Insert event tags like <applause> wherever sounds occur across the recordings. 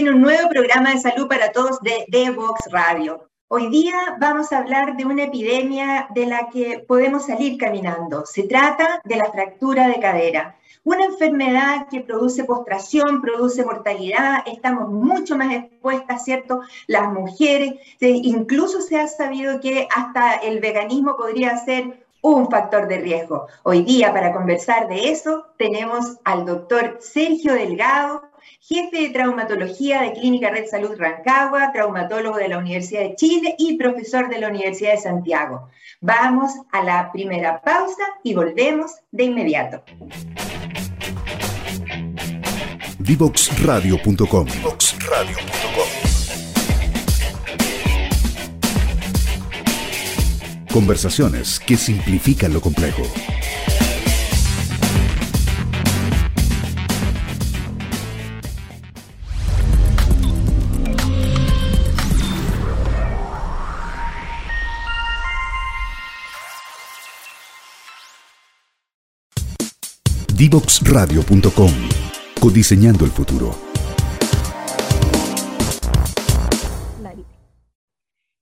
en un nuevo programa de salud para todos de Devox Radio. Hoy día vamos a hablar de una epidemia de la que podemos salir caminando. Se trata de la fractura de cadera, una enfermedad que produce postración, produce mortalidad, estamos mucho más expuestas, ¿cierto? Las mujeres, incluso se ha sabido que hasta el veganismo podría ser un factor de riesgo. Hoy día, para conversar de eso, tenemos al doctor Sergio Delgado, jefe de traumatología de Clínica Red Salud Rancagua, traumatólogo de la Universidad de Chile y profesor de la Universidad de Santiago. Vamos a la primera pausa y volvemos de inmediato. Divoxradio.com Conversaciones que simplifican lo complejo. Divoxradio.com Codiseñando el futuro.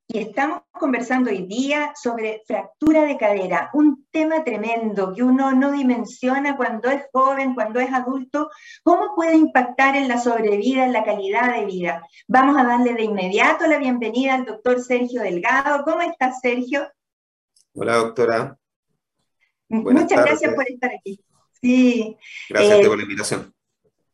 Y estamos conversando hoy día sobre fractura de cadera, un tema tremendo que uno no dimensiona cuando es joven, cuando es adulto, cómo puede impactar en la sobrevida, en la calidad de vida. Vamos a darle de inmediato la bienvenida al doctor Sergio Delgado. ¿Cómo estás, Sergio? Hola, doctora. Muchas gracias por estar aquí. Sí. Gracias por la invitación.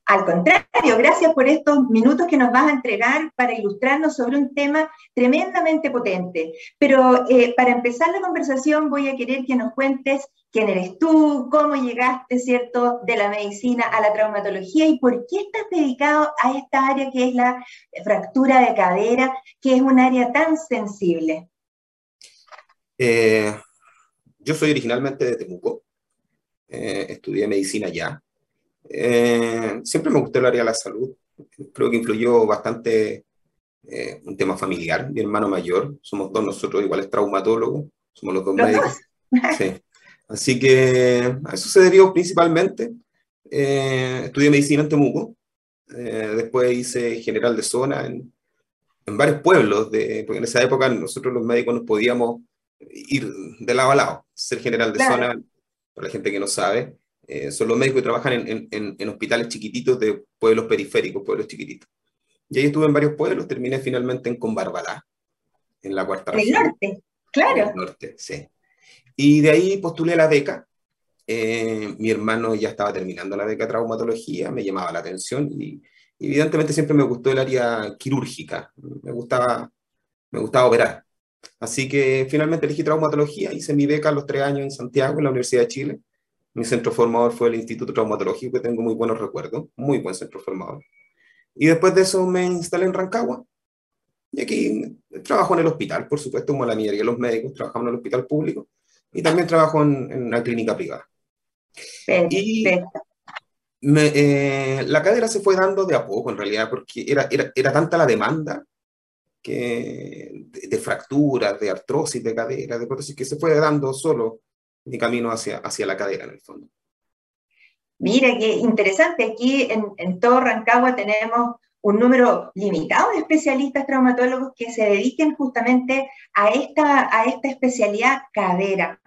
Al contrario, gracias por estos minutos que nos vas a entregar para ilustrarnos sobre un tema tremendamente potente. Pero eh, para empezar la conversación voy a querer que nos cuentes quién eres tú, cómo llegaste, ¿cierto?, de la medicina a la traumatología y por qué estás dedicado a esta área que es la fractura de cadera, que es un área tan sensible. Eh, yo soy originalmente de Temuco, eh, estudié medicina ya. Eh, siempre me gustó el área de la salud. Creo que influyó bastante eh, un tema familiar. Mi hermano mayor, somos dos nosotros iguales traumatólogos, somos los dos médicos. Así que a eso se debió principalmente. estudié medicina en Temuco. después hice general de zona en, en varios pueblos, de, porque en esa época nosotros los médicos nos podíamos ir de lado a lado, ser general de zona para la gente que no sabe, eh, son los médicos que trabajan en, en, en, hospitales chiquititos de pueblos periféricos, pueblos chiquititos. Y ahí estuve en varios pueblos, terminé finalmente en Combarbalá, en la cuarta región. ¿El norte? Claro. El norte, sí. Y de ahí postulé la beca. Eh, mi hermano ya estaba terminando la beca de traumatología, me llamaba la atención y, evidentemente siempre me gustó el área quirúrgica, me gustaba, me gustaba operar. Así que finalmente elegí traumatología, hice mi beca a los tres años en Santiago, en la Universidad de Chile. Mi centro formador fue el Instituto Traumatológico, que tengo muy buenos recuerdos, muy buen centro formador. Y después de eso me instalé en Rancagua. Y aquí trabajo en el hospital, por supuesto, como la mayoría de los médicos, trabajamos en el hospital público. Y también trabajo en, una clínica privada. Y eh, la cadera se fue dando de a poco, en realidad, porque era, era, era tanta la demanda que, de, fracturas, de artrosis de cadera, de prótesis, que se fue dando solo mi camino hacia, hacia la cadera en el fondo. Mira, qué interesante. Aquí en, en todo Rancagua tenemos un número limitado de especialistas traumatólogos que se dediquen justamente a esta, a esta especialidad cadera.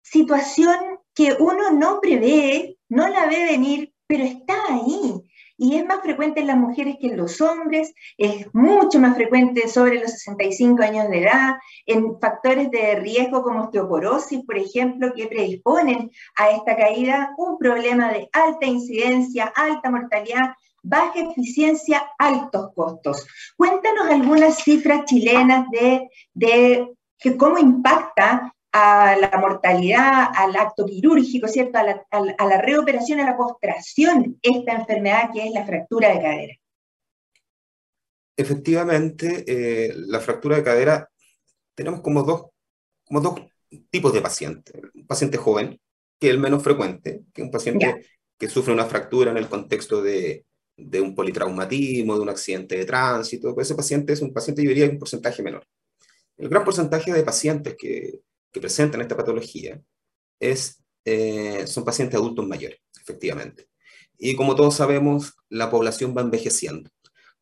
Situación que uno no prevé, no la ve venir, pero está ahí y es más frecuente en las mujeres que en los hombres, es mucho más frecuente sobre los 65 años de edad, en factores de riesgo como osteoporosis, por ejemplo, que predisponen a esta caída, un problema de alta incidencia, alta mortalidad, baja eficiencia, altos costos. Cuéntanos algunas cifras chilenas de, de cómo impacta a la mortalidad, al acto quirúrgico, ¿cierto? A la, reoperación, a la postración, esta enfermedad que es la fractura de cadera. Efectivamente, eh, la fractura de cadera, tenemos como dos, como dos tipos de pacientes. Un paciente joven, que es el menos frecuente, que es un paciente que sufre una fractura en el contexto de, de, un politraumatismo, de un accidente de tránsito. Pues ese paciente es un paciente, yo diría, un porcentaje menor. El gran porcentaje de pacientes que, que presentan esta patología es, eh, son pacientes adultos mayores, efectivamente. Y como todos sabemos, la población va envejeciendo.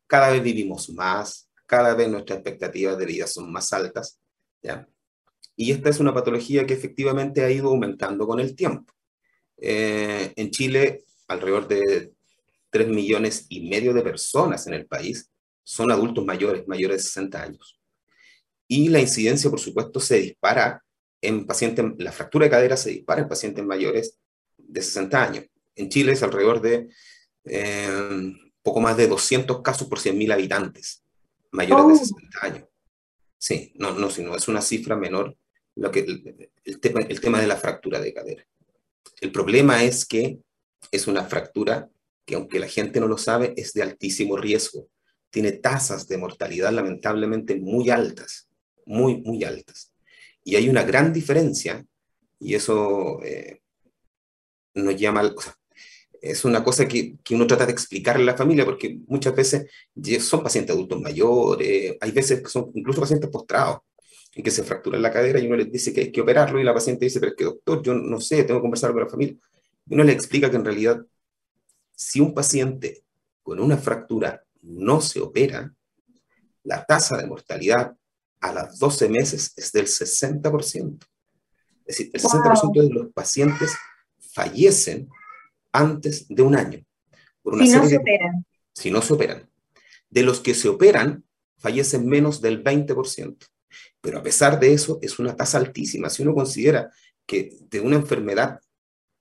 cada vez vivimos más, cada vez nuestras expectativas de vida son más altas, ¿ya? Y esta es una patología que efectivamente ha ido aumentando con el tiempo. Eh, en Chile, alrededor de 3 millones y medio de personas en el país son adultos mayores, mayores de 60 años. Y la incidencia, por supuesto, se dispara en pacientes, la fractura de cadera se dispara en pacientes mayores de 60 años. En Chile es alrededor de eh, poco más de 200 casos por 100.000 habitantes mayores de 60 años. Sí, no, no, sino es una cifra menor lo que, el, tema, el tema de la fractura de cadera. El problema es que es una fractura que aunque la gente no lo sabe, es de altísimo riesgo. Tiene tasas de mortalidad lamentablemente muy altas, muy, muy altas. Y hay una gran diferencia, y eso eh, nos llama, o sea, es una cosa que, que, uno trata de explicarle a la familia, porque muchas veces son pacientes adultos mayores, hay veces que son incluso pacientes postrados, en que se fractura la cadera y uno les dice que hay que operarlo y la paciente dice, pero es que doctor, yo no sé, tengo que conversar con la familia. Y uno le explica que en realidad, si un paciente con una fractura no se opera, la tasa de mortalidad a las 12 meses es del 60%. Es decir, el 60% de los pacientes fallecen antes de un año. si no se operan. Si no se operan. De los que se operan, fallecen menos del 20%. Pero a pesar de eso, es una tasa altísima. Si uno considera que de una enfermedad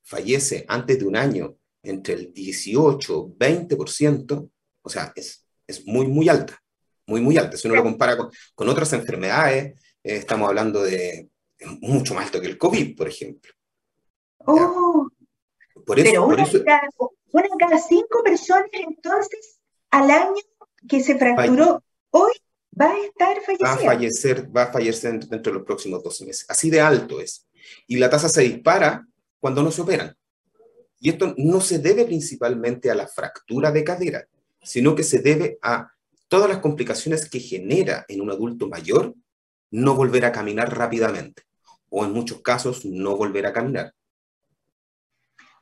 fallece antes de un año entre el 18 20%, o sea, es, es muy, muy alta. Muy, muy alta. Si uno lo compara con, con otras enfermedades, eh, estamos hablando de mucho más alto que el COVID, por ejemplo. Oh, por eso, pero una, por eso, cada, una cada cinco personas entonces al año que se fracturó hoy va a estar Va a fallecer, va a fallecer dentro de los próximos 12 meses. Así de alto es. Y la tasa se dispara cuando no se operan. Y esto no se debe principalmente a la fractura de cadera, sino que se debe a todas las complicaciones que genera en un adulto mayor no volver a caminar rápidamente o en muchos casos no volver a caminar.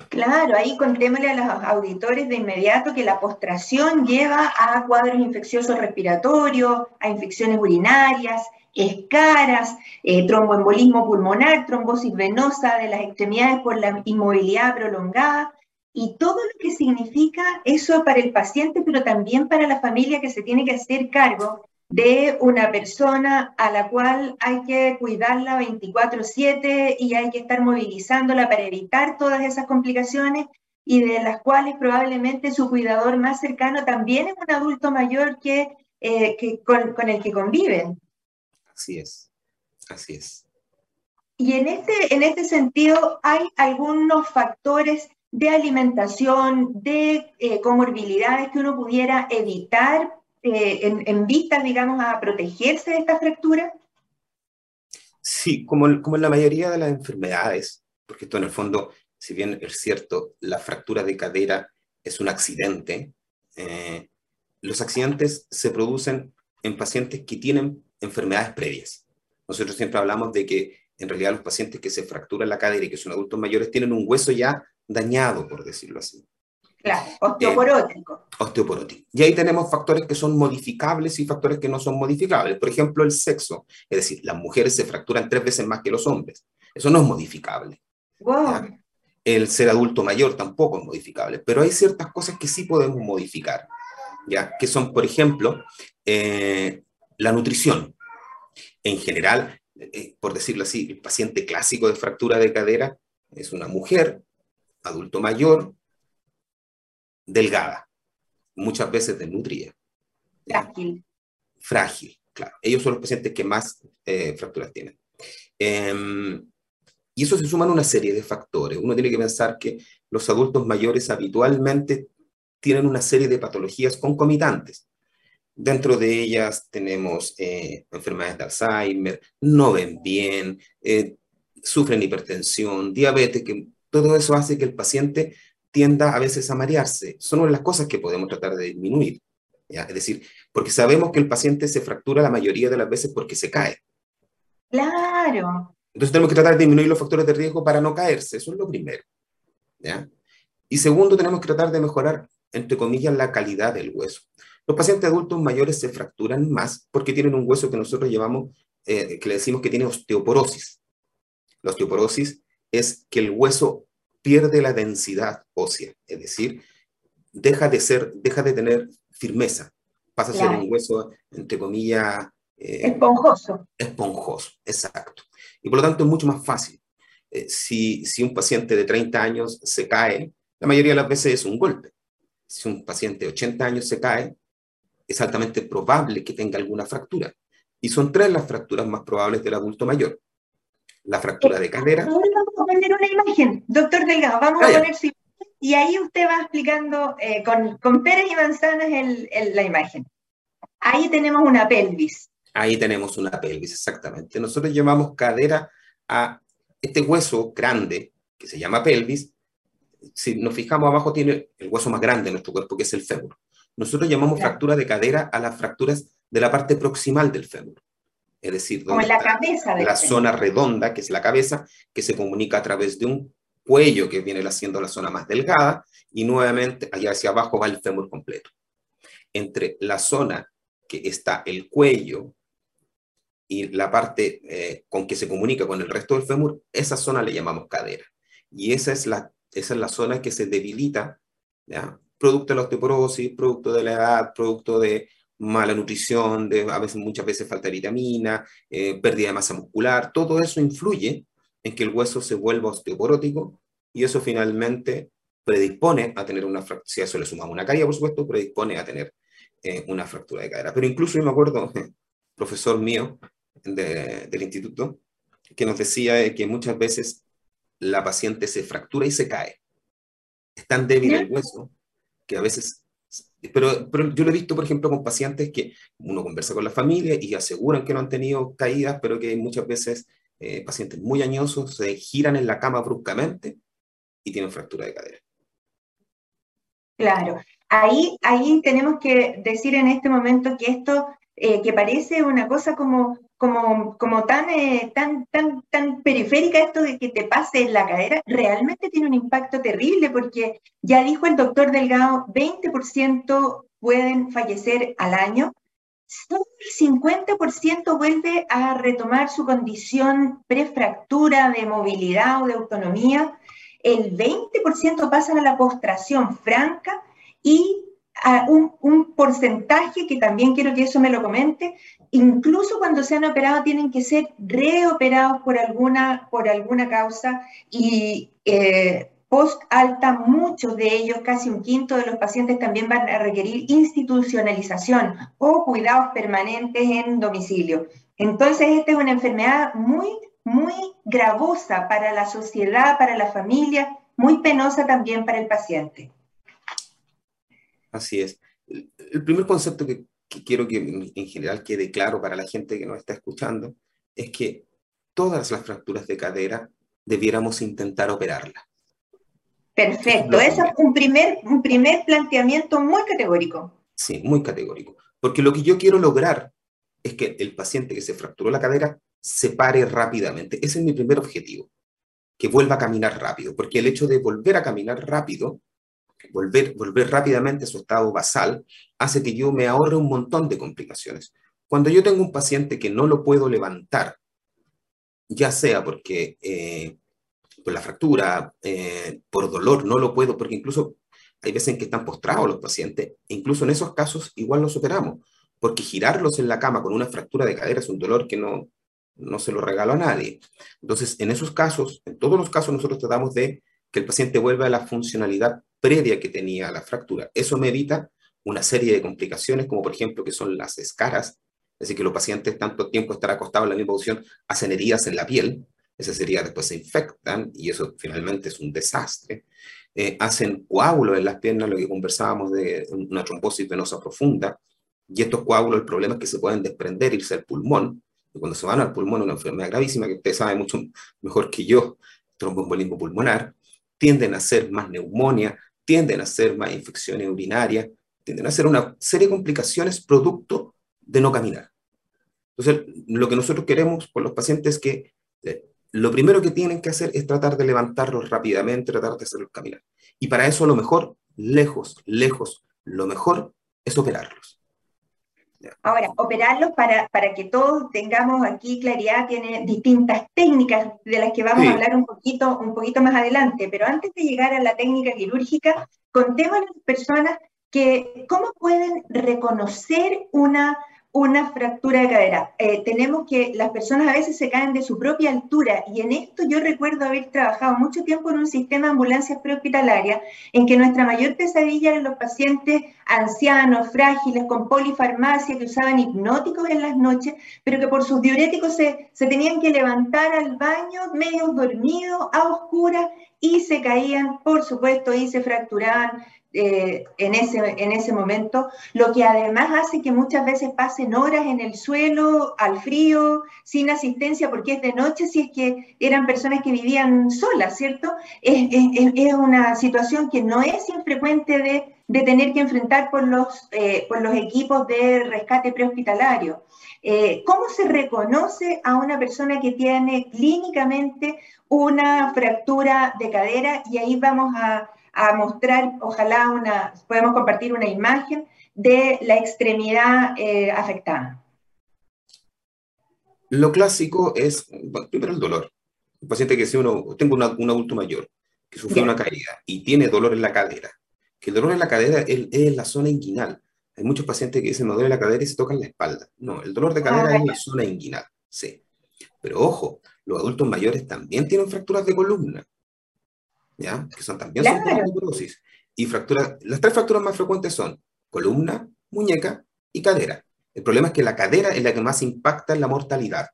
Claro, ahí contémosle a los auditores de inmediato que la postración lleva a cuadros infecciosos respiratorios, a infecciones urinarias, escaras, eh, tromboembolismo pulmonar, trombosis venosa de las extremidades por la inmovilidad prolongada y todo lo que significa eso para el paciente, pero también para la familia que se tiene que hacer cargo de una persona a la cual hay que cuidarla 24/7 y hay que estar movilizándola para evitar todas esas complicaciones y de las cuales probablemente su cuidador más cercano también es un adulto mayor que, eh, que con, con, el que conviven. Así es, así es. Y en este, en este sentido, ¿hay algunos factores de alimentación, de eh, comorbilidades que uno pudiera evitar eh, en, en vista, digamos, a protegerse de esta fractura? Sí, como, como en la mayoría de las enfermedades, porque esto en el fondo, si bien es cierto, la fractura de cadera es un accidente, eh, los accidentes se producen en pacientes que tienen enfermedades previas. Nosotros siempre hablamos de que en realidad los pacientes que se fracturan la cadera y que son adultos mayores tienen un hueso ya dañado, por decirlo así. Claro, osteoporótico. osteoporótico. Y ahí tenemos factores que son modificables y factores que no son modificables. Por ejemplo, el sexo. Es decir, las mujeres se fracturan tres veces más que los hombres. Eso no es modificable. Wow. El ser adulto mayor tampoco es modificable. Pero hay ciertas cosas que sí podemos modificar. ¿ya? Que son, por ejemplo, eh, la nutrición. En general, eh, por decirlo así, el paciente clásico de fractura de cadera es una mujer, adulto mayor, delgada, muchas veces desnutrida. Frágil. Frágil, claro. Ellos son los pacientes que más eh, fracturas tienen. Eh, y eso se suman una serie de factores. Uno tiene que pensar que los adultos mayores habitualmente tienen una serie de patologías concomitantes. Dentro de ellas tenemos eh, enfermedades de Alzheimer, no ven bien, eh, sufren hipertensión, diabetes, que todo eso hace que el paciente tienda a veces a marearse. Son una de las cosas que podemos tratar de disminuir. ¿ya? Es decir, porque sabemos que el paciente se fractura la mayoría de las veces porque se cae. Claro. Entonces tenemos que tratar de disminuir los factores de riesgo para no caerse. Eso es lo primero. ¿ya? Y segundo, tenemos que tratar de mejorar, entre comillas, la calidad del hueso. Los pacientes adultos mayores se fracturan más porque tienen un hueso que nosotros llevamos, eh, que le decimos que tiene osteoporosis. La osteoporosis es que el hueso pierde la densidad ósea, es decir, deja de ser, deja de tener firmeza, pasa a ser un hueso, entre comillas, eh, esponjoso. Esponjoso, exacto. Y por lo tanto es mucho más fácil. Eh, si, si un paciente de 30 años se cae, la mayoría de las veces es un golpe. Si un paciente de 80 años se cae, es altamente probable que tenga alguna fractura. Y son tres las fracturas más probables del adulto mayor. La fractura de cadera. Ahora vamos a poner una imagen, doctor Delgado, vamos a poner su y ahí usted va explicando eh, con, con, peras y manzanas el, la imagen. Ahí tenemos una pelvis. Ahí tenemos una pelvis, exactamente. Nosotros llamamos cadera a este hueso grande que se llama pelvis. Si nos fijamos abajo, tiene el hueso más grande de nuestro cuerpo, que es el fémur. Nosotros llamamos fractura de cadera a las fracturas de la parte proximal del fémur. Es decir, donde la cabeza la zona redonda, que es la cabeza, que se comunica a través de un cuello que viene siendo la zona más delgada, y nuevamente allá hacia abajo va el fémur completo. Entre la zona que está el cuello y la parte eh, con que se comunica con el resto del fémur, esa zona le llamamos cadera. Y esa es la, esa es la zona que se debilita, ¿ya? producto de la osteoporosis, producto de la edad, producto de mala nutrición, de a veces, muchas veces falta de vitamina, eh, pérdida de masa muscular, todo eso influye en que el hueso se vuelva osteoporótico y eso finalmente predispone a tener una fractura, si a eso le sumamos una caída, por supuesto, predispone a tener eh, una fractura de cadera. Pero incluso yo me acuerdo, <laughs> profesor mío, del instituto que nos decía que muchas veces la paciente se fractura y se cae. Es tan débil el hueso que a veces... Pero, pero yo lo he visto, por ejemplo, con pacientes que uno conversa con la familia y aseguran que no han tenido caídas, pero que muchas veces eh, pacientes muy añosos se giran en la cama bruscamente y tienen fractura de cadera. Claro, ahí, ahí tenemos que decir en este momento que esto, eh, que parece una cosa como como, tan, eh, tan, tan, tan periférica esto de que te pase en la cadera, realmente tiene un impacto terrible porque ya dijo el doctor Delgado, 20% pueden fallecer al año, solo el 50% vuelve a retomar su condición prefractura de movilidad o de autonomía, el 20% pasan a la postración franca y a un, un, porcentaje, que también quiero que eso me lo comente, incluso cuando se han operado tienen que ser reoperados por alguna, por alguna causa y eh, post alta muchos de ellos, casi un quinto de los pacientes también van a requerir institucionalización o cuidados permanentes en domicilio. Entonces, esta es una enfermedad muy, muy gravosa para la sociedad, para la familia, muy penosa también para el paciente. Así es. El primer concepto que quiero que en general quede claro para la gente que nos está escuchando, es que todas las fracturas de cadera debiéramos intentar operarlas. Perfecto, eso es un primer, un primer planteamiento muy categórico. Sí, muy categórico. Porque lo que yo quiero lograr es que el paciente que se fracturó la cadera se pare rápidamente. Ese es mi primer objetivo, que vuelva a caminar rápido, porque el hecho de volver a caminar rápido volver, volver rápidamente a su estado basal, hace que yo me ahorre un montón de complicaciones. Cuando yo tengo un paciente que no lo puedo levantar, ya sea porque eh, por la fractura, eh, por dolor, no lo puedo, porque incluso hay veces en que están postrados los pacientes, e incluso en esos casos igual los operamos, porque girarlos en la cama con una fractura de cadera es un dolor que no, no se lo regalo a nadie. Entonces, en esos casos, en todos los casos nosotros tratamos de que el paciente vuelva a la funcionalidad previa que tenía la fractura. Eso me evita una serie de complicaciones, como por ejemplo que son las escaras, es decir, que los pacientes tanto tiempo estar acostados en la misma posición hacen heridas en la piel, esa sería después se infectan y eso finalmente es un desastre. Eh, hacen coágulos en las piernas, lo que conversábamos de una trombosis venosa profunda, y estos coágulos, el problema es que se pueden desprender, irse al pulmón, y cuando se van al pulmón, una enfermedad gravísima que usted sabe mucho mejor que yo, tromboembolismo pulmonar, tienden a ser más neumonía, tienden a ser más infecciones urinarias, tienden a ser una serie de complicaciones producto de no caminar. Entonces, lo que nosotros queremos con los pacientes es que eh, lo primero que tienen que hacer es tratar de levantarlos rápidamente, tratar de hacerlos caminar. Y para eso lo mejor, lejos, lejos, lo mejor es operarlos. Ahora, operarlos para, para que todos tengamos aquí claridad, tiene distintas técnicas de las que vamos a hablar un poquito, un poquito más adelante, pero antes de llegar a la técnica quirúrgica, contemos a las personas que cómo pueden reconocer una una fractura de cadera. Eh, tenemos que las personas a veces se caen de su propia altura y en esto yo recuerdo haber trabajado mucho tiempo en un sistema de ambulancias prehospitalarias en que nuestra mayor pesadilla eran los pacientes ancianos, frágiles, con polifarmacia, que usaban hipnóticos en las noches, pero que por sus diuréticos se, se tenían que levantar al baño medio dormidos, a oscuras, y se caían, por supuesto, y se fracturaban eh, en, ese, en ese momento, lo que además hace que muchas veces pasen horas en el suelo, al frío, sin asistencia, porque es de noche, si es que eran personas que vivían solas, ¿cierto? Es, es, una situación que no es infrecuente de, de tener que enfrentar por los, eh, por los equipos de rescate prehospitalario. Eh, ¿Cómo se reconoce a una persona que tiene clínicamente una fractura de cadera? Y ahí vamos a a mostrar, ojalá una, podemos compartir una imagen de la extremidad eh, afectada. Lo clásico es, primero el dolor. Un paciente que si uno, tengo un adulto mayor que sufrió una caída y tiene dolor en la cadera, que el dolor en la cadera es, es la zona inguinal. Hay muchos pacientes que dicen, me duele la cadera y se tocan la espalda. No, el dolor de cadera ah, es la zona inguinal, sí. Pero ojo, los adultos mayores también tienen fracturas de columna. ¿Ya? Que son también son fibrosis. Y fractura, las tres fracturas más frecuentes son columna, muñeca y cadera. El problema es que la cadera es la que más impacta en la mortalidad.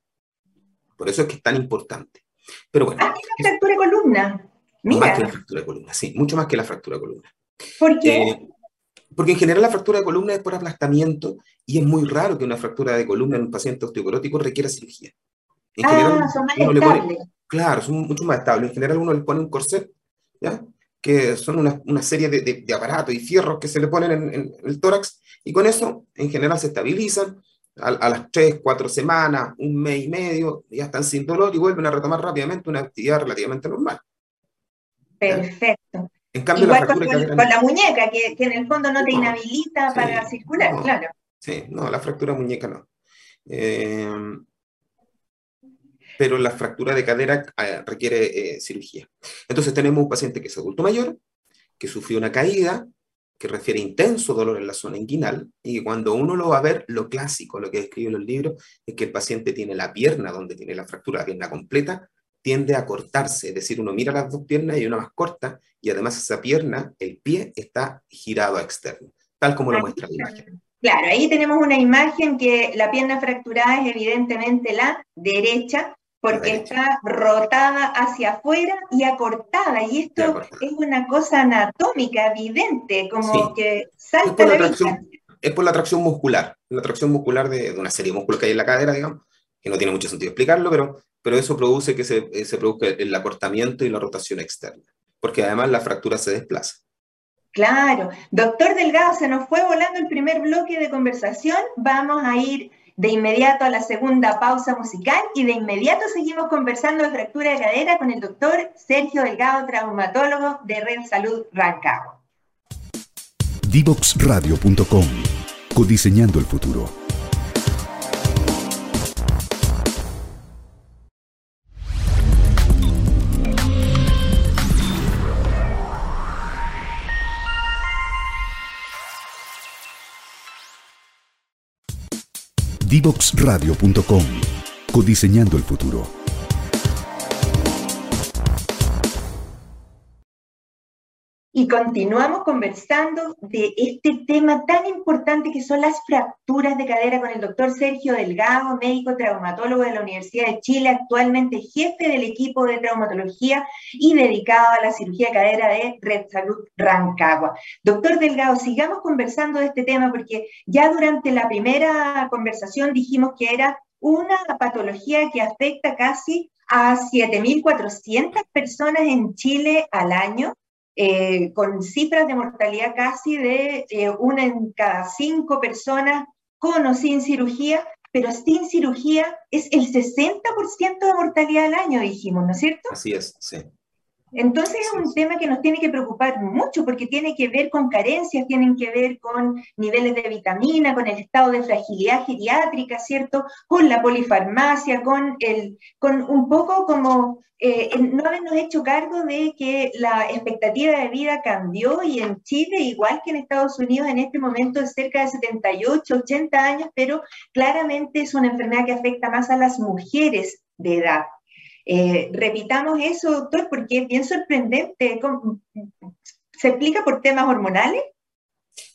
Por eso es que es tan importante. Pero bueno. Ah, la fractura de columna. Mira. Más que la fractura de columna, sí, mucho más que la fractura de columna. ¿Por qué? Eh, porque en general la fractura de columna es por aplastamiento y es muy raro que una fractura de columna en un paciente osteoporótico requiera cirugía. En ah, son más estables. claro, son mucho más estables. En general uno le pone un corset que son una, una serie de, de, aparatos y fierros que se le ponen en, el tórax, y con eso en general se estabilizan, a, las 3, 4 semanas, un mes y medio, ya están sin dolor y vuelven a retomar rápidamente una actividad relativamente normal. Perfecto. En cambio, Igual la con, con, la muñeca, que, que, en el fondo no te inhabilita para circular, claro. Sí, no, la fractura muñeca no. Eh, pero la fractura de cadera eh, requiere eh, cirugía. Entonces tenemos un paciente que es adulto mayor, que sufrió una caída, que refiere intenso dolor en la zona inguinal, y cuando uno lo va a ver, lo clásico, lo que describe los libros, es que el paciente tiene la pierna donde tiene la fractura, la pierna completa, tiende a cortarse, es decir, uno mira las dos piernas y una más corta, y además esa pierna, el pie, está girado a externo, tal como lo muestra la imagen. Claro, ahí tenemos una imagen que la pierna fracturada es evidentemente la derecha, porque está rotada hacia afuera y acortada, y esto es una cosa anatómica evidente, como que salta la, tracción, Es por la tracción muscular, la tracción muscular de, una serie de músculos que hay en la cadera, digamos, que no tiene mucho sentido explicarlo, pero, pero eso produce que se, eh, se produzca el acortamiento y la rotación externa, porque además la fractura se desplaza. Claro. Doctor Delgado, se nos fue volando el primer bloque de conversación. Vamos a ir de inmediato a la segunda pausa musical y de inmediato seguimos conversando de fractura de cadera con el doctor Sergio Delgado, traumatólogo de Red Salud Rancagua. Divoxradio.com Codiseñando el futuro. Divoxradio.com. Codiseñando el futuro. Y continuamos conversando de este tema tan importante que son las fracturas de cadera con el doctor Sergio Delgado, médico traumatólogo de la Universidad de Chile, actualmente jefe del equipo de traumatología y dedicado a la cirugía de cadera de Red Salud Rancagua. Doctor Delgado, sigamos conversando de este tema porque ya durante la primera conversación dijimos que era una patología que afecta casi a 7.400 personas en Chile al año eh, con cifras de mortalidad casi de eh, una en cada cinco personas con o sin cirugía, pero sin cirugía es el 60% de mortalidad al año, dijimos, ¿no es cierto? Así es, sí. Entonces es un tema que nos tiene que preocupar mucho porque tiene que ver con carencias, tienen que ver con niveles de vitamina, con el estado de fragilidad geriátrica, ¿cierto? Con la polifarmacia, con, el, con un poco como eh, no habernos hecho cargo de que la expectativa de vida cambió y en Chile, igual que en Estados Unidos, en este momento es cerca de 78, 80 años, pero claramente es una enfermedad que afecta más a las mujeres de edad. Eh, repitamos eso, doctor, porque es bien sorprendente. ¿Se explica por temas hormonales?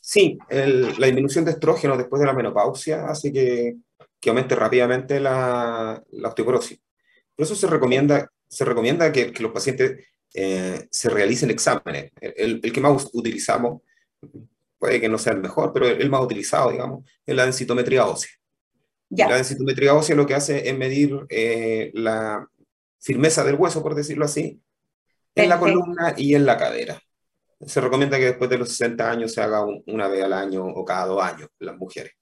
Sí, la disminución de estrógeno después de la menopausia hace que, que aumente rápidamente la, la, osteoporosis. Por eso se recomienda, se recomienda que, que los pacientes eh, se realicen exámenes. El, el, que más utilizamos, puede que no sea el mejor, pero el, más utilizado, digamos, es la densitometría ósea. La densitometría ósea lo que hace es medir eh, la, firmeza del hueso, por decirlo así, en la columna y en la cadera. Se recomienda que después de los 60 años se haga una vez al año o cada dos años las mujeres.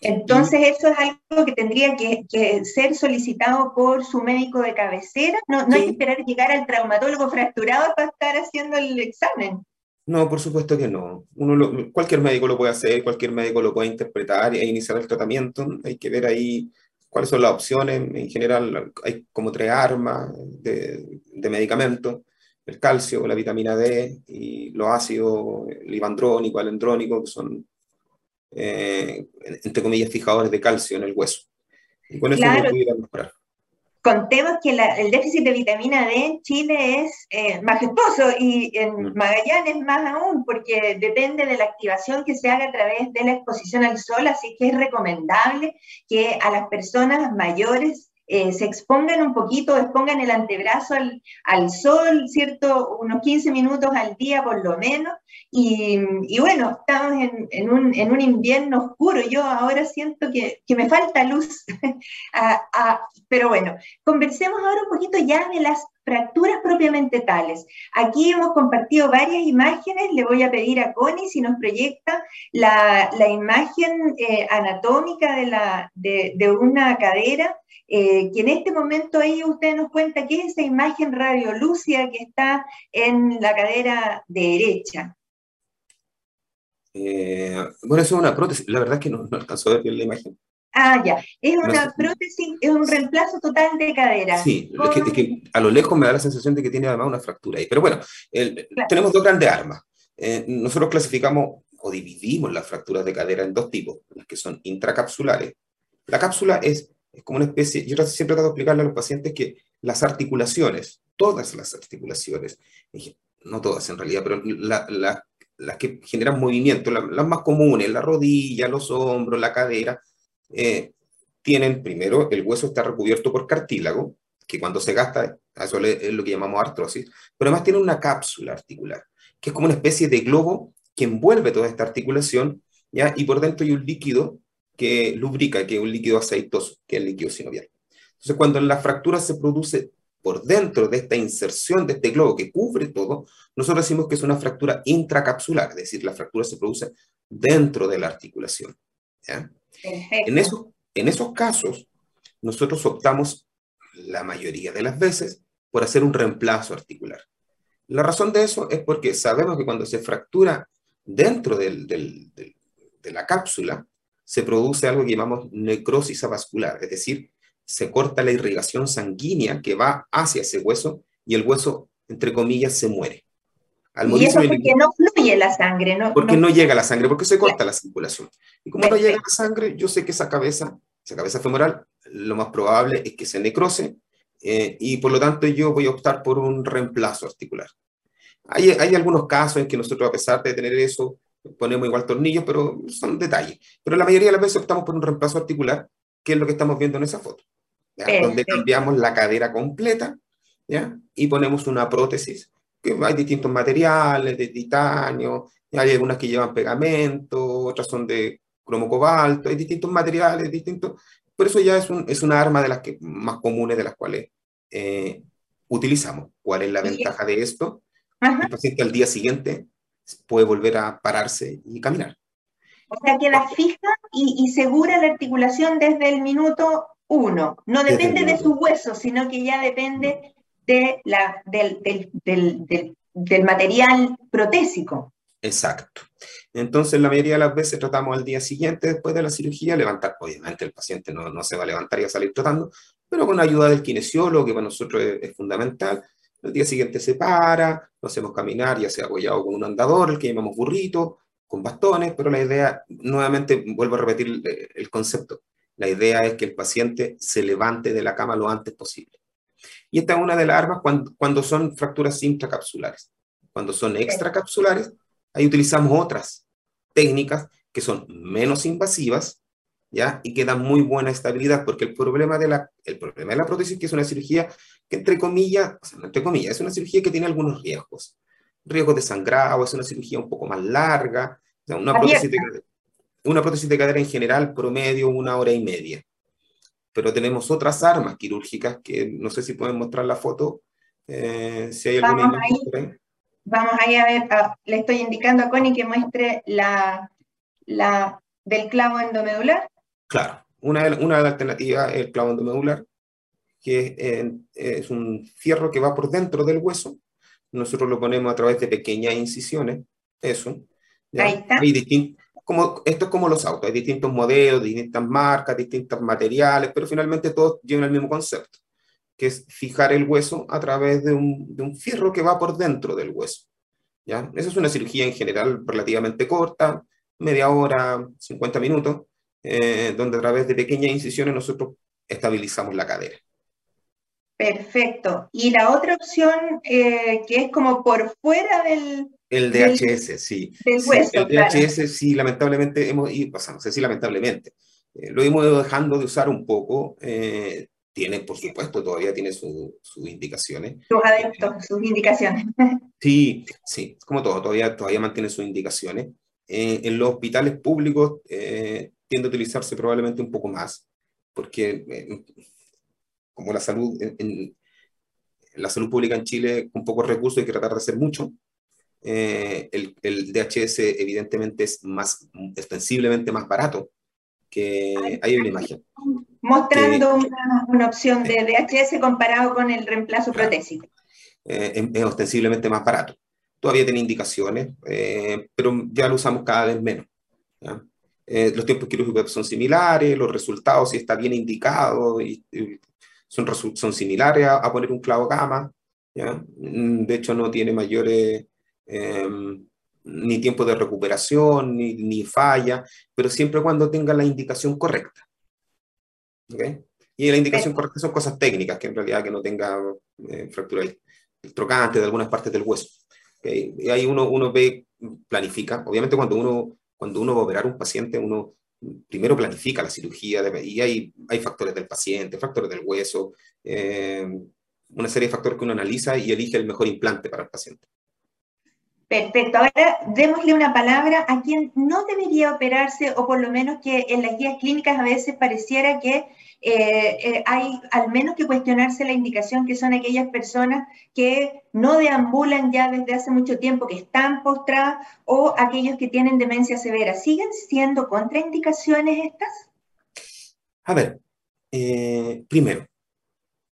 Entonces, eso es algo que tendría que, ser solicitado por su médico de cabecera. No, no hay que esperar llegar al traumatólogo fracturado para estar haciendo el examen. No, por supuesto que no. Uno cualquier médico lo puede hacer, cualquier médico lo puede interpretar e iniciar el tratamiento. Hay que ver ahí cuáles son las opciones. En general hay como tres armas de, de medicamentos, el calcio, la vitamina D y los ácidos, el ibandrónico, el endrónico, que son, eh, entre comillas, fijadores de calcio en el hueso. Y con eso claro. a mejorar contemos que el déficit de vitamina D en Chile es eh, majestuoso y en mm. Magallanes más aún, porque depende de la activación que se haga a través de la exposición al sol, así que es recomendable que a las personas mayores eh, se expongan un poquito, expongan el antebrazo al, al, sol, ¿cierto? Unos 15 minutos al día por lo menos. Y, y bueno, estamos en, en, un, en, un, invierno oscuro. Yo ahora siento que, que me falta luz. <laughs> pero bueno, conversemos ahora un poquito ya de las fracturas propiamente tales. Aquí hemos compartido varias imágenes, le voy a pedir a Connie si nos proyecta la, imagen eh, anatómica de, una cadera, eh, que en este momento ahí usted nos cuenta qué es esa imagen radiolúcida que está en la cadera derecha. Eh, bueno, eso es una prótesis, la verdad es que no, no alcanzó a ver bien la imagen. Ah, ya. Es una prótesis, es un reemplazo total de cadera. Sí, es, que, a lo lejos me da la sensación de que tiene además una fractura ahí. Pero bueno, tenemos dos grandes armas. Eh, nosotros clasificamos o dividimos las fracturas de cadera en dos tipos, las que son intracapsulares. La cápsula es, es como una especie, yo siempre trato de explicarle a los pacientes que las articulaciones, todas las articulaciones, no todas en realidad, pero las que generan movimiento, las más comunes, la rodilla, los hombros, la cadera, eh, tienen primero, el hueso está recubierto por cartílago, que cuando se gasta, eso es lo que llamamos artrosis, pero además tiene una cápsula articular, que es como una especie de globo que envuelve toda esta articulación, ¿ya? y por dentro hay un líquido que lubrica, que es un líquido aceitoso, que es el líquido sinovial. Entonces, cuando la fractura se produce por dentro de esta inserción de este globo que cubre todo, nosotros decimos que es una fractura intracapsular, es decir, la fractura se produce dentro de la articulación. ¿ya? En esos, casos, nosotros optamos la mayoría de las veces por hacer un reemplazo articular. La razón de eso es porque sabemos que cuando se fractura dentro de la cápsula, se produce algo que llamamos necrosis vascular, es decir, se corta la irrigación sanguínea que va hacia ese hueso y el hueso, entre comillas, se muere. Y eso porque no fluye la sangre, ¿no? Porque no, llega la sangre, porque se corta la circulación. Y como no llega la sangre, yo sé que esa cabeza, esa cabeza femoral, lo más probable es que se necrose eh, y por lo tanto yo voy a optar por un reemplazo articular. Hay, hay algunos casos en que nosotros, a pesar de tener eso, ponemos igual tornillos, pero son detalles. Pero la mayoría de las veces optamos por un reemplazo articular, que es lo que estamos viendo en esa foto, donde cambiamos la cadera completa ¿ya? y ponemos una prótesis, que hay distintos materiales, de titanio, hay algunas que llevan pegamento, otras son de cromo cobalto, hay distintos materiales, distintos, pero eso ya es, un, es una arma de las que, más comunes de las cuales eh, utilizamos. ¿Cuál es la ventaja de esto? El paciente al día siguiente puede volver a pararse y caminar. O sea, queda fija y, y segura la articulación desde el minuto uno. No depende de su hueso, sino que ya depende de la, del, material protésico. Exacto. Entonces, la mayoría de las veces tratamos al día siguiente, después de la cirugía, levantar. Obviamente, el paciente no, no se va a levantar y a salir tratando, pero con ayuda del kinesiólogo, que para nosotros es, fundamental. El día siguiente se para, lo hacemos caminar, ya sea apoyado con un andador, el que llamamos burrito, con bastones, pero la idea, nuevamente vuelvo a repetir el concepto, la idea es que el paciente se levante de la cama lo antes posible. Y esta es una de las armas cuando, cuando son fracturas intracapsulares. Cuando son extracapsulares, Ahí utilizamos otras técnicas que son menos invasivas, ¿ya? Y que dan muy buena estabilidad, porque el problema de la, el problema de la prótesis que es una cirugía que, entre comillas, o sea, entre comillas, es una cirugía que tiene algunos riesgos. Riesgos de sangrado, es una cirugía un poco más larga, o sea, una, prótesis de, una prótesis de cadera en general, promedio, una hora y media. Pero tenemos otras armas quirúrgicas que no sé si pueden mostrar la foto, eh, si hay alguna imagen Vamos ahí a ver, le estoy indicando a Connie que muestre la, la del clavo endomedular. Claro, una, una de las alternativas es el clavo endomedular, que es, un fierro que va por dentro del hueso. Nosotros lo ponemos a través de pequeñas incisiones, eso. Ahí está. Como, esto es como los autos, hay distintos modelos, distintas marcas, distintos materiales, pero finalmente todos llevan el mismo concepto que es fijar el hueso a través de un, de un fierro que va por dentro del hueso. ¿ya? Esa es una cirugía en general relativamente corta, media hora, 50 minutos, eh, donde a través de pequeñas incisiones nosotros estabilizamos la cadera. Perfecto. Y la otra opción, eh, que es como por fuera del... El DHS, sí. Del hueso, el DHS, sí, lamentablemente hemos ido, o no sé si lamentablemente, eh, lo hemos ido dejando de usar un poco tiene, por supuesto, todavía tiene sus indicaciones. Sus adeptos, sus indicaciones. <laughs> Sí, sí, como todo, todavía, todavía mantiene sus indicaciones. Eh, en los hospitales públicos eh, tiende a utilizarse probablemente un poco más, porque eh, como la salud, en, la salud pública en Chile, con pocos recursos hay que tratar de hacer mucho. El, el, DHS evidentemente es más, ostensiblemente más barato, que hay una imagen mostrando una, opción de DHS comparado con el reemplazo protésico. Eh, es ostensiblemente más barato. Todavía tiene indicaciones, eh, pero ya lo usamos cada vez menos. Eh, los tiempos quirúrgicos son similares, los resultados, si está bien indicado, y, son, son similares a, poner un clavo gama. Mm, de hecho, no tiene mayores em, ni tiempo de recuperación, ni, ni falla, pero siempre cuando tenga la indicación correcta. Y la indicación correcta son cosas técnicas, que en realidad que no tenga eh, fractura trocante de algunas partes del hueso. Y ahí uno, uno ve, planifica. Obviamente cuando uno, cuando uno va a operar un paciente, uno primero planifica la cirugía y hay, hay factores del paciente, factores del hueso, eh, una serie de factores que uno analiza y elige el mejor implante para el paciente. Perfecto. Ahora démosle una palabra a quien no debería operarse o por lo menos que en las guías clínicas a veces pareciera que eh, eh, hay al menos que cuestionarse la indicación que son aquellas personas que no deambulan ya desde hace mucho tiempo, que están postradas o aquellos que tienen demencia severa. ¿Siguen siendo contraindicaciones estas? A ver, eh, primero,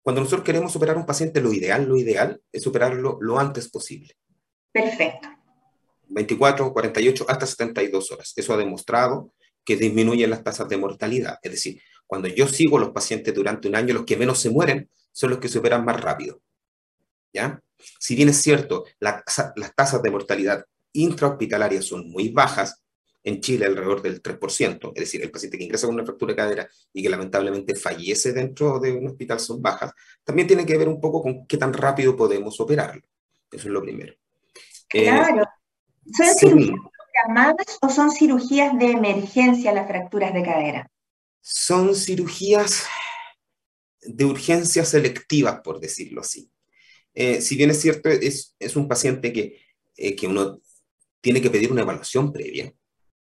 cuando nosotros queremos operar un paciente, lo ideal, lo ideal es operarlo lo antes posible. Perfecto. 24, 48, hasta 72 horas. Eso ha demostrado que disminuyen las tasas de mortalidad. Es decir, cuando yo sigo a los pacientes durante un año, los que menos se mueren son los que se operan más rápido. ¿Ya? Si bien es cierto, las tasas de mortalidad intrahospitalaria son muy bajas, en Chile alrededor del 3%, es decir, el paciente que ingresa con una fractura de cadera y que lamentablemente fallece dentro de un hospital son bajas, también tiene que ver un poco con qué tan rápido podemos operarlo. Eso es lo primero. Eh, claro. ¿Son cirugías programadas o son cirugías de emergencia las fracturas de cadera? Son cirugías de urgencia selectiva, por decirlo así. Eh, si bien es cierto, es, es un paciente que, eh, que, uno tiene que pedir una evaluación previa,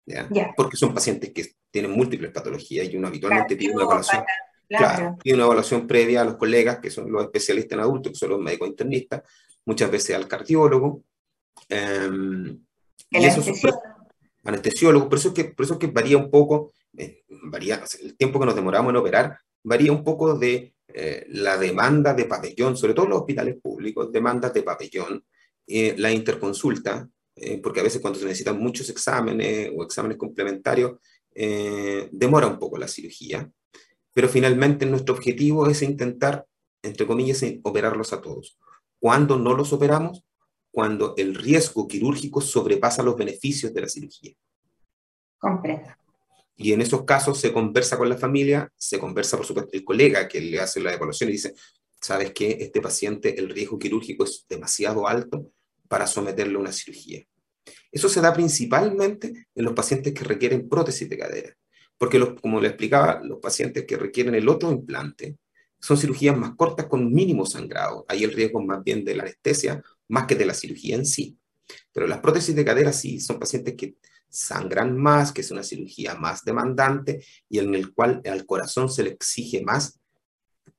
¿ya? porque son pacientes que tienen múltiples patologías y uno habitualmente pide una evaluación. Claro. pide una evaluaón previa a los colegas, que son los especialistas en adultos, que son los médicos internistas, muchas veces al cardiólogo, Em, el anestesiólogo. anestesiólogo, por eso, es que, por eso que varía un poco, eh, varía, el tiempo que nos demoramos en operar varía un poco de eh, la demanda de pabellón, sobre todo los hospitales públicos, demandas de pabellón, eh, la interconsulta, porque a veces cuando se necesitan muchos exámenes o exámenes complementarios, demora un poco la cirugía, pero finalmente nuestro objetivo es intentar, entre comillas, operarlos a todos. ¿Cuándo no los operamos? Cuando el riesgo quirúrgico sobrepasa los beneficios de la cirugía. Comprendo. Y en esos casos se conversa con la familia, se conversa, por supuesto, el colega que le hace la evaluación y dice, ¿sabes qué? Este paciente, el riesgo quirúrgico es demasiado alto para someterle a una cirugía. Eso se da principalmente en los pacientes que requieren prótesis de cadera, porque como le explicaba, los pacientes que requieren el otro implante son cirugías más cortas con mínimo sangrado. Ahí el riesgo más bien de la anestesia más que de la cirugía en sí. Pero las prótesis de cadera sí son pacientes que sangran más, que es una cirugía más demandante y en el cual al corazón se le exige más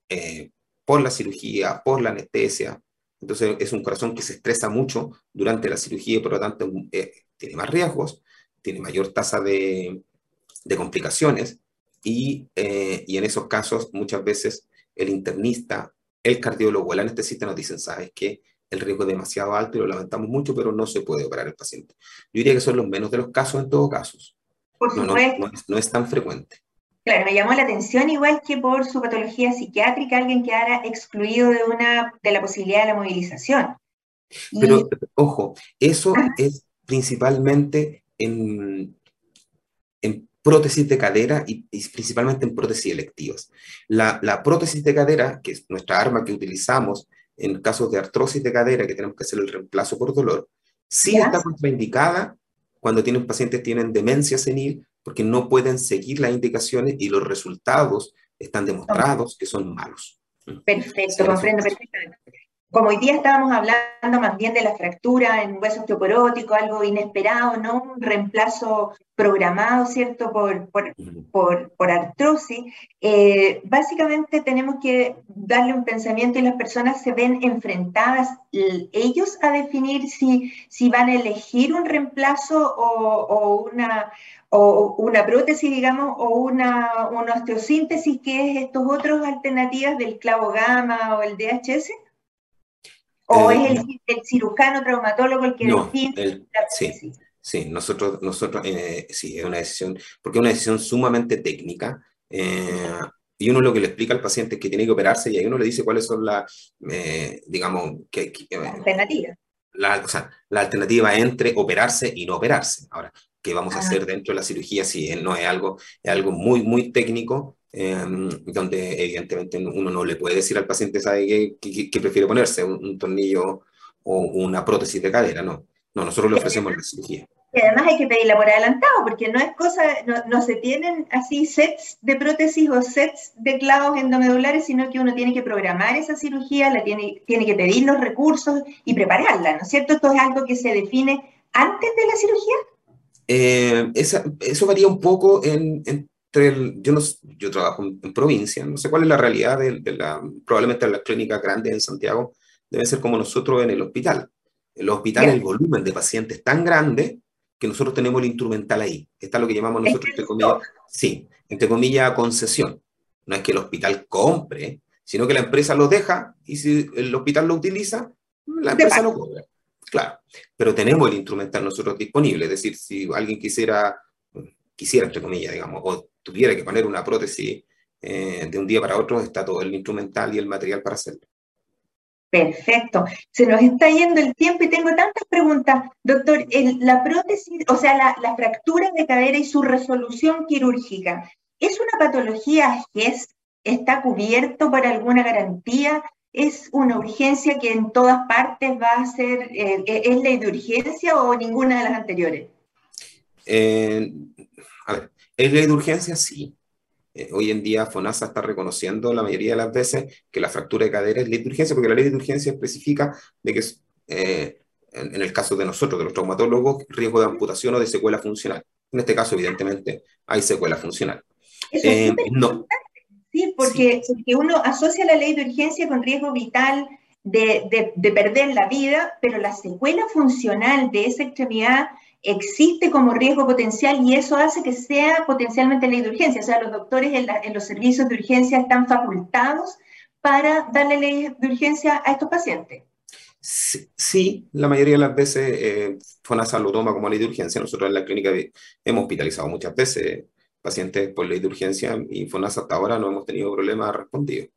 eh, por la cirugía, por la anestesia. Entonces es un corazón que se estresa mucho durante la cirugía y por lo tanto eh, tiene más riesgos, tiene mayor tasa de, complicaciones y, eh, y en esos casos muchas veces el internista, el cardiólogo, el anestesista nos dicen, ¿sabes qué? El riesgo es demasiado alto y lo lamentamos mucho, pero no se puede operar el paciente. Yo diría que son los menos de los casos en todo caso. Por supuesto. No, es, tan frecuente. Claro, me llamó la atención igual que por su patología psiquiátrica alguien quedara excluido de, una, de la posibilidad de la movilización. Pero, ojo, eso es principalmente en, en prótesis de cadera y, principalmente en prótesis electivas. La, la prótesis de cadera, que es nuestra arma que utilizamos en casos de artrosis de cadera, que tenemos que hacer el reemplazo por dolor, sí está contraindicada cuando tienen pacientes tienen demencia senil, porque no pueden seguir las indicaciones y los resultados están demostrados que son malos. Perfecto, comprendo perfectamente como hoy día estábamos hablando más bien de la fractura en hueso osteoporótico, algo inesperado, ¿no? Un reemplazo programado, ¿cierto? Por, por, artrosis. Eh, básicamente tenemos que darle un pensamiento y las personas se ven enfrentadas ellos a definir si, si van a elegir un reemplazo o, una, o una prótesis, digamos, o una, una osteosíntesis, que es estos otros alternativas del clavo gamma o el DHS. ¿O es el, cirujano traumatólogo el que decide? sí, sí, nosotros, nosotros eh, sí, es una decisión, porque es una decisión sumamente técnica. Eh, y uno lo que le explica al paciente es que tiene que operarse y ahí uno le dice cuáles son las, eh, digamos, que, alternativas. La, o sea, la alternativa entre operarse y no operarse. Ahora, ¿qué vamos a ah. hacer dentro de la cirugía si no es algo, es algo muy, muy técnico? Em, donde evidentemente uno no le puede decir al paciente, ¿sabe qué, prefiere ponerse? Un, tornillo o una prótesis de cadera? No, no nosotros le ofrecemos la cirugía. Y además hay que pedirla por adelantado, porque no es cosa, no, se tienen así sets de prótesis o sets de clavos endomedulares, sino que uno tiene que programar esa cirugía, la tiene, tiene que pedir los recursos y prepararla, ¿no es cierto? Esto es algo que se define antes de la cirugía. Eh, eso varía un poco en, yo, no, yo trabajo en, provincia, no sé cuál es la realidad de, la, probablemente en las clínicas grandes en Santiago debe ser como nosotros en el hospital. En los hospitales el volumen de pacientes es tan grande que nosotros tenemos el instrumental ahí. Está lo que llamamos nosotros, entre comillas, sí, entre comillas, concesión. No es que el hospital compre, sino que la empresa lo deja y si el hospital lo utiliza, la empresa lo cobra. Claro, pero tenemos el instrumental nosotros disponible, es decir, si alguien quisiera, quisiera, entre comillas, digamos, o tuviera que poner una prótesis eh, de un día para otro, está todo el instrumental y el material para hacerlo. Perfecto. Se nos está yendo el tiempo y tengo tantas preguntas. Doctor, la prótesis, o sea, la, fractura de cadera y su resolución quirúrgica, ¿es una patología GES? ¿Está cubierto por alguna garantía? ¿Es una urgencia que en todas partes va a ser, eh, es ley de urgencia o ninguna de las anteriores? Eh, ¿Es ley de urgencia? Sí. Eh, hoy en día FONASA está reconociendo la mayoría de las veces que la fractura de cadera es ley de urgencia, porque la ley de urgencia especifica de que es, eh, en, el caso de nosotros, de los traumatólogos, riesgo de amputación o de secuela funcional. En este caso, evidentemente, hay secuela funcional. Eh, no. Sí, porque, uno asocia la ley de urgencia con riesgo vital de, de, de perder la vida, pero la secuela funcional de esa extremidad existe como riesgo potencial y eso hace que sea potencialmente ley de urgencia. O sea, los doctores en, los servicios de urgencia están facultados para darle ley de urgencia a estos pacientes. Sí, la mayoría de las veces eh, FONASA lo toma como ley de urgencia. Nosotros en la clínica hemos hospitalizado muchas veces pacientes por ley de urgencia y FONASA hasta ahora no hemos tenido problemas respondidos.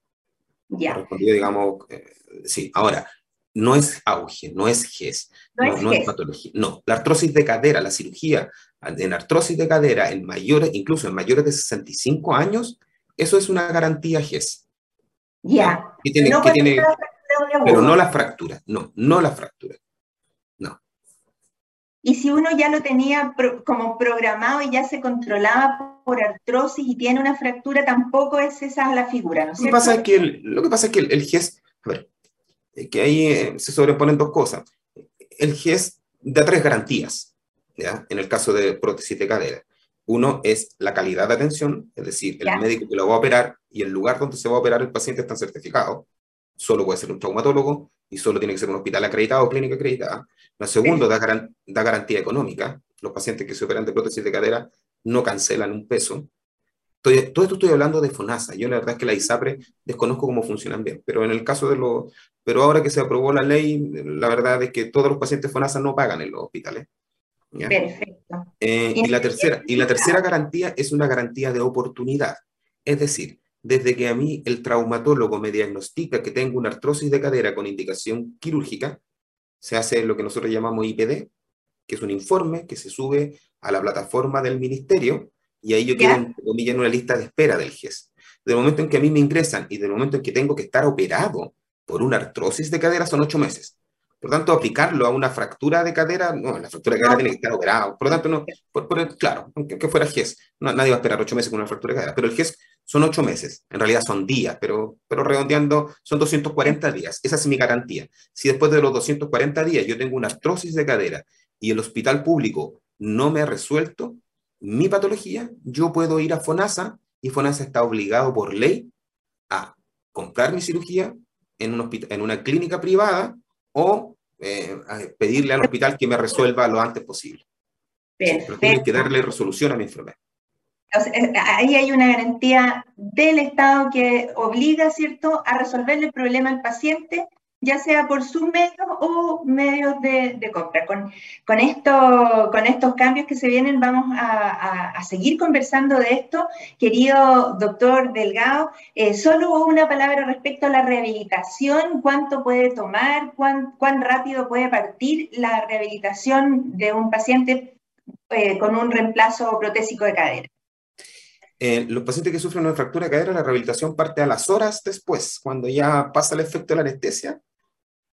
Ya. Respondido, digamos, eh, sí. Ahora, no es auge, no es GES, no, es, patología. No, la artrosis de cadera, la cirugía en artrosis de cadera, en mayores, incluso en mayores de 65 años, eso es una garantía GES. Ya. pero no la fractura, no, no la fractura. No. Y si uno ya lo tenía como programado y ya se controlaba por artrosis y tiene una fractura, tampoco es esa la figura, ¿no es Lo que pasa es que el, lo que, pasa es que el, el GES, a ver, que ahí eh, se sobreponen dos cosas. El GES da tres garantías, ¿ya? En el caso de prótesis de cadera. Uno es la calidad de atención, es decir, el médico que lo va a operar y el lugar donde se va a operar el paciente están certificados. Solo puede ser un traumatólogo y solo tiene que ser un hospital acreditado o clínica acreditada. Lo segundo, da, da garantía económica. Los pacientes que se operan de prótesis de cadera no cancelan un peso todo esto estoy hablando de FONASA. Yo la verdad es que la ISAPRE desconozco cómo funcionan bien, pero en el caso de los... Pero ahora que se aprobó la ley, la verdad es que todos los pacientes FONASA no pagan en los hospitales. Perfecto. Eh, y, la tercera, y la tercera garantía es una garantía de oportunidad. Es decir, desde que a mí el traumatólogo me diagnostica que tengo una artrosis de cadera con indicación quirúrgica, se hace lo que nosotros llamamos IPD, que es un informe que se sube a la plataforma del ministerio y ahí yo quedo, en una lista de espera del GES. Del momento en que a mí me ingresan y del momento en que tengo que estar operado por una artrosis de cadera son ocho meses. Por tanto, aplicarlo a una fractura de cadera, no, la fractura de cadera tiene que estar operado. Por lo tanto, no, por, claro, aunque fuera GES, nadie va a esperar ocho meses con una fractura de cadera, pero el GES son ocho meses, en realidad son días, pero, pero redondeando son 240 días. Esa es mi garantía. Si después de los 240 días yo tengo una artrosis de cadera y el hospital público no me ha resuelto, mi patología, yo puedo ir a FONASA y FONASA está obligado por ley a comprar mi cirugía en, un en una clínica privada o eh, pedirle al hospital que me resuelva lo antes posible. Pero tiene que darle resolución a mi enfermedad. Eh, ahí hay una garantía del Estado que obliga, ¿cierto?, a resolverle el problema al paciente ya sea por sus medios o medios de, compra. Con, con, esto, con estos cambios que se vienen vamos a, seguir conversando de esto. Querido doctor Delgado, eh, solo una palabra respecto a la rehabilitación, cuánto puede tomar, cuán, cuán rápido puede partir la rehabilitación de un paciente eh, con un reemplazo protésico de cadera. Eh, los pacientes que sufren una fractura de cadera, la rehabilitación parte a las horas después, cuando ya pasa el efecto de la anestesia,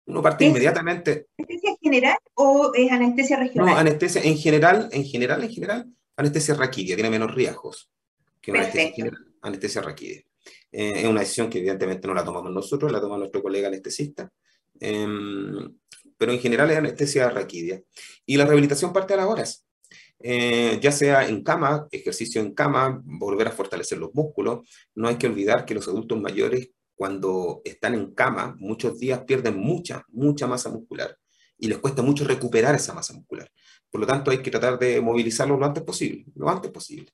uno parte inmediatamente. ¿Anestesia general o es anestesia regional? No, anestesia en general, en general, en general, anestesia raquidia, tiene menos riesgos que una anestesia general, anestesia raquidia. Eh, es una decisión que evidentemente no la tomamos nosotros, la toma nuestro colega anestesista, em, pero en general es anestesia raquidia. Y la rehabilitación parte a las horas. Eh, ya sea en cama, ejercicio en cama, volver a fortalecer los músculos. No hay que olvidar que los adultos mayores cuando están en cama, muchos días pierden mucha, mucha masa muscular y les cuesta mucho recuperar esa masa muscular. Por lo tanto, hay que tratar de movilizarlo lo antes posible, lo antes posible.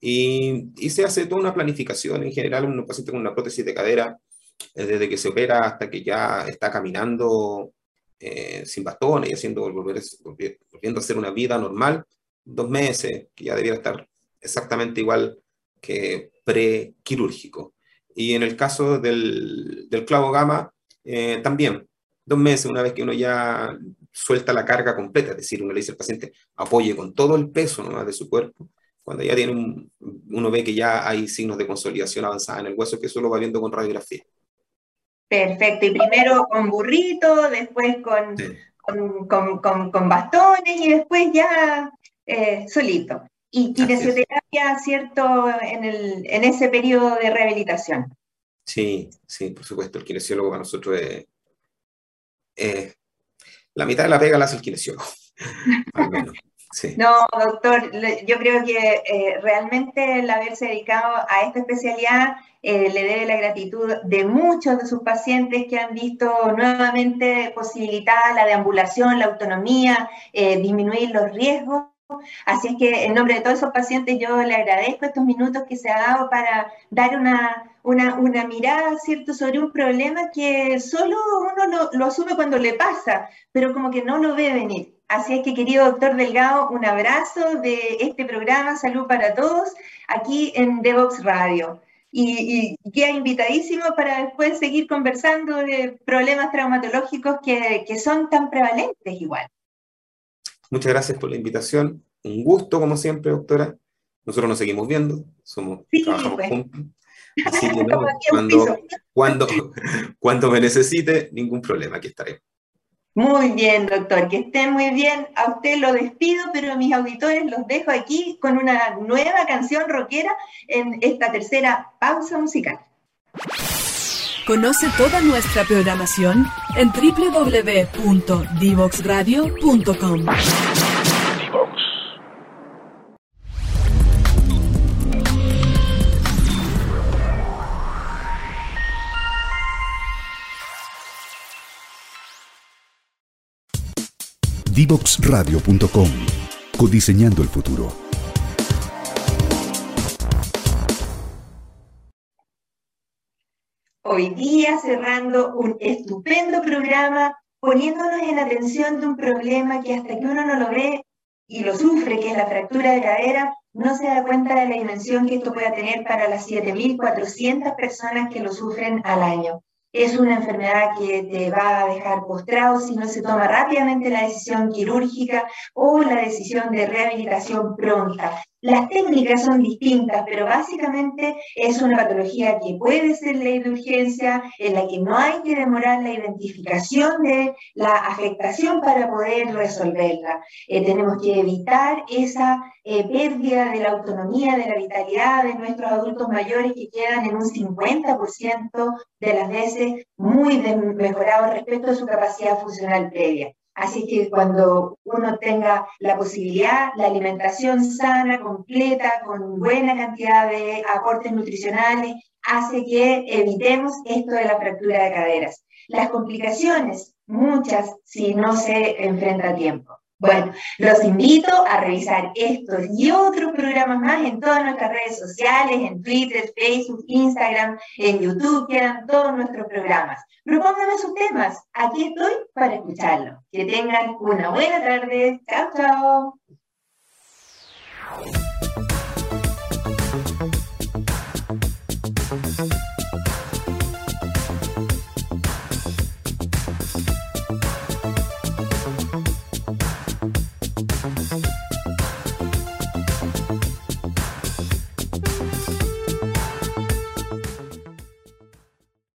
Y, y se hace toda una planificación. En general, un paciente con una prótesis de cadera, eh, desde que se opera hasta que ya está caminando eh, sin bastones y haciendo, volver, volviendo a hacer una vida normal, dos meses, que ya debiera estar exactamente igual que pre-quirúrgico. Y en el caso del, del clavo gamma, eh, también, dos meses, una vez que uno ya suelta la carga completa, es decir, uno le dice al paciente, apoye con todo el peso ¿no? de su cuerpo, cuando ya tiene un, uno ve que ya hay signos de consolidación avanzada en el hueso, que eso lo va viendo con radiografía. Perfecto, y primero con burrito, después con, con, con, con, bastones y después ya eh, solito y kinesioterapia, ¿cierto?, en, el, en ese periodo de rehabilitación. Sí, sí, por supuesto, el kinesiólogo para nosotros es... la mitad de la pega la hace el kinesiólogo, <laughs> al menos. No, doctor, yo creo que eh, realmente el haberse dedicado a esta especialidad eh, le debe la gratitud de muchos de sus pacientes que han visto nuevamente posibilitada la deambulación, la autonomía, eh, disminuir los riesgos. Así es que en nombre de todos esos pacientes yo le agradezco estos minutos que se ha dado para dar una, una, mirada, ¿cierto?, sobre un problema que solo uno lo, asume cuando le pasa, pero como que no lo ve venir. Así es que, querido doctor Delgado, un abrazo de este programa Salud para Todos aquí en Devox Radio. Y, queda invitadísimo para después seguir conversando de problemas traumatológicos que, son tan prevalentes igual. Muchas gracias por la invitación. Un gusto, como siempre, doctora. Nosotros nos seguimos viendo, somos, trabajamos pues. juntos. Así que <laughs> cuando, cuando, <laughs> cuando me necesite, ningún problema, aquí estaré. Muy bien, doctor, que estén muy bien. A usted lo despido, pero a mis auditores los dejo aquí con una nueva canción rockera en esta tercera pausa musical. Conoce toda nuestra programación en www.divoxradio.com. Divoxradio.com. Codiseñando el futuro. Hoy día cerrando un estupendo programa, poniéndonos en atención de un problema que hasta que uno no lo ve y lo sufre, que es la fractura de cadera, no se da cuenta de la dimensión que esto puede tener para las 7.400 personas que lo sufren al año es una enfermedad que te va a dejar postrado si no se toma rápidamente la decisión quirúrgica o la decisión de rehabilitación pronta. Las técnicas son distintas, pero básicamente es una patología que puede ser ley de urgencia, en la que no hay que demorar la identificación de la afectación para poder resolverla. Eh, tenemos que evitar esa eh, pérdida de la autonomía, de la vitalidad de nuestros adultos mayores que quedan en un 50% de las veces muy mejorados respecto a su capacidad funcional previa. Así que cuando uno tenga la posibilidad, la alimentación sana, completa, con buena cantidad de aportes nutricionales, hace que evitemos esto de la fractura de caderas. Las complicaciones, muchas, si no se enfrenta a tiempo. Bueno, los invito a revisar estos y otros programas más en todas nuestras redes sociales, en Twitter, Facebook, Instagram, en YouTube, quedan todos nuestros programas. Propónganme sus temas, aquí estoy para escucharlos. Que tengan una buena tarde. Chao, chao.